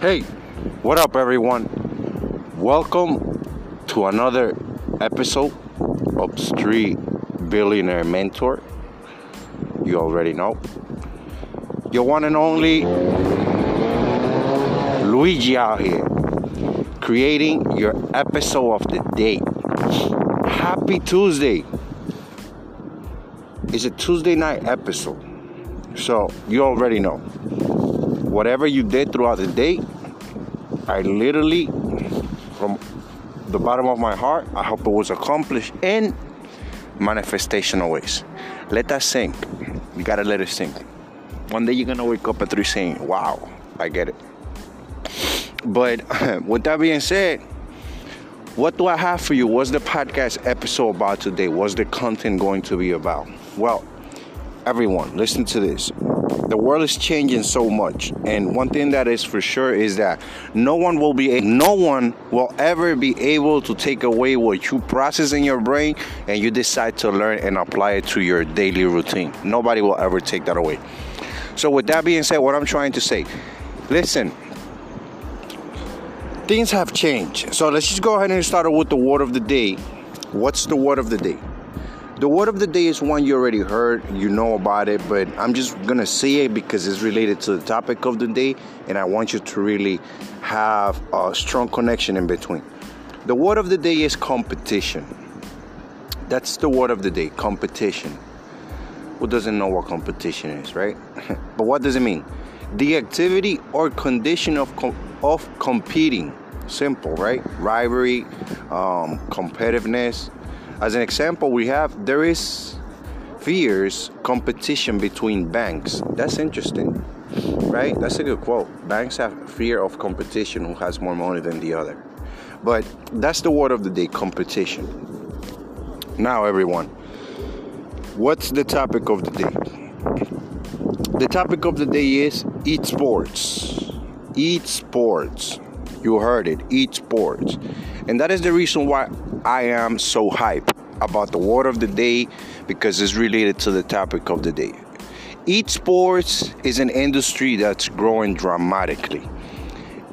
Hey, what up, everyone? Welcome to another episode of Street Billionaire Mentor. You already know. Your one and only Luigi out here, creating your episode of the day. Happy Tuesday! It's a Tuesday night episode. So, you already know whatever you did throughout the day, I literally, from the bottom of my heart, I hope it was accomplished in manifestational ways. Let that sink. You gotta let it sink. One day you're gonna wake up at three saying, Wow, I get it. But with that being said, what do I have for you? What's the podcast episode about today? What's the content going to be about? Well, everyone, listen to this the world is changing so much and one thing that is for sure is that no one will be no one will ever be able to take away what you process in your brain and you decide to learn and apply it to your daily routine. Nobody will ever take that away. So with that being said what i'm trying to say listen things have changed. So let's just go ahead and start with the word of the day. What's the word of the day the word of the day is one you already heard, you know about it, but I'm just gonna say it because it's related to the topic of the day, and I want you to really have a strong connection in between. The word of the day is competition. That's the word of the day competition. Who doesn't know what competition is, right? but what does it mean? The activity or condition of, com- of competing. Simple, right? Rivalry, um, competitiveness, as an example, we have there is fierce competition between banks. That's interesting, right? That's a good quote. Banks have fear of competition who has more money than the other. But that's the word of the day competition. Now, everyone, what's the topic of the day? The topic of the day is esports. eat sports. You heard it, esports. And that is the reason why I am so hyped about the word of the day because it's related to the topic of the day. Esports is an industry that's growing dramatically.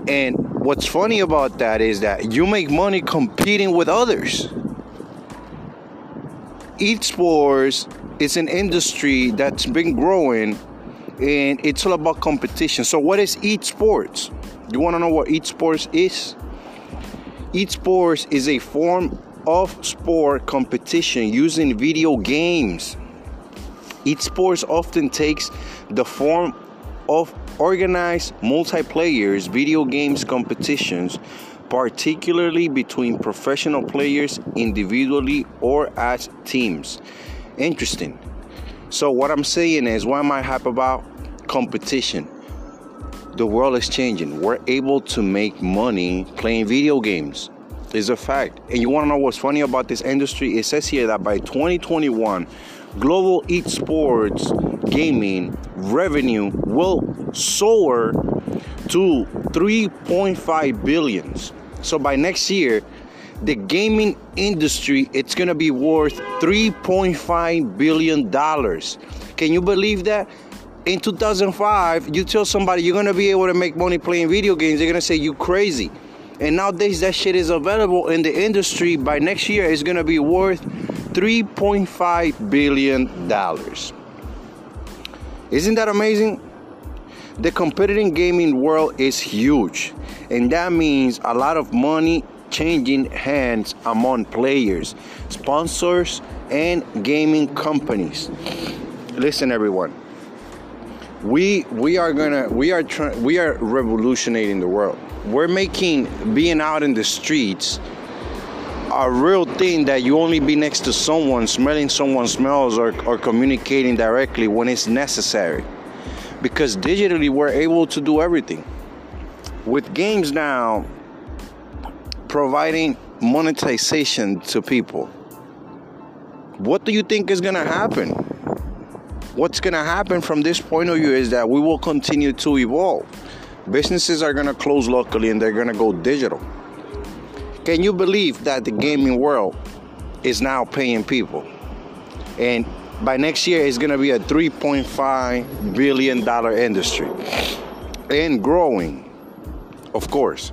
And what's funny about that is that you make money competing with others. Esports is an industry that's been growing and it's all about competition. So, what is Esports? You want to know what Esports is? Esports is a form of sport competition using video games. Esports often takes the form of organized multiplayer video games competitions, particularly between professional players individually or as teams. Interesting. So, what I'm saying is, why am I hype about competition? The world is changing. We're able to make money playing video games. It's a fact. And you want to know what's funny about this industry? It says here that by 2021, global esports gaming revenue will soar to 3.5 billions. So by next year, the gaming industry it's going to be worth 3.5 billion dollars. Can you believe that? in 2005, you tell somebody you're gonna be able to make money playing video games, they're gonna say you crazy. And nowadays, that shit is available in the industry. By next year, it's gonna be worth 3.5 billion dollars. Isn't that amazing? The competitive gaming world is huge, and that means a lot of money changing hands among players, sponsors, and gaming companies. Listen, everyone. We we are gonna we are trying we are revolutionating the world. We're making being out in the streets a real thing that you only be next to someone smelling someone's smells or, or communicating directly when it's necessary. Because digitally we're able to do everything. With games now providing monetization to people what do you think is going to happen what's going to happen from this point of view is that we will continue to evolve. Businesses are going to close locally and they're going to go digital. Can you believe that the gaming world is now paying people? And by next year, it's going to be a $3.5 billion industry and growing. of course.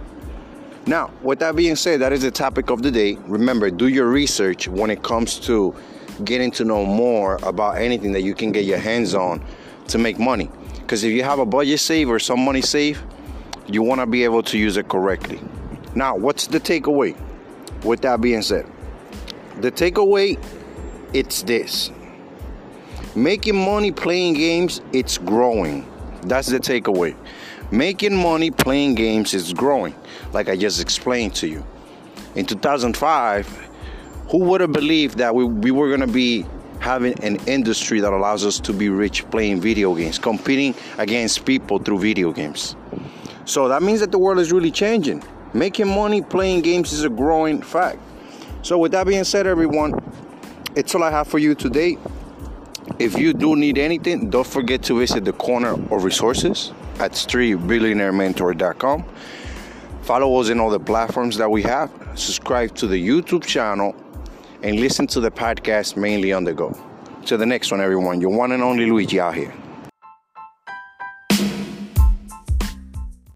Now, with that being said, that is the topic of the day. Remember, do your research when it comes to getting to know more about anything that you can get your hands on to make money. Because if you have a budget save or some money save, you want to be able to use it correctly. Now, what's the takeaway? With that being said, the takeaway it's this. Making money playing games, it's growing. That's the takeaway. Making money playing games is growing, like I just explained to you. In 2005, who would have believed that we, we were going to be having an industry that allows us to be rich playing video games, competing against people through video games? So that means that the world is really changing. Making money playing games is a growing fact. So, with that being said, everyone, it's all I have for you today. If you do need anything, don't forget to visit the corner of resources at streetbillionairementor.com. Follow us in all the platforms that we have. Subscribe to the YouTube channel and listen to the podcast mainly on the go. To the next one, everyone. Your one and only Luigi out here.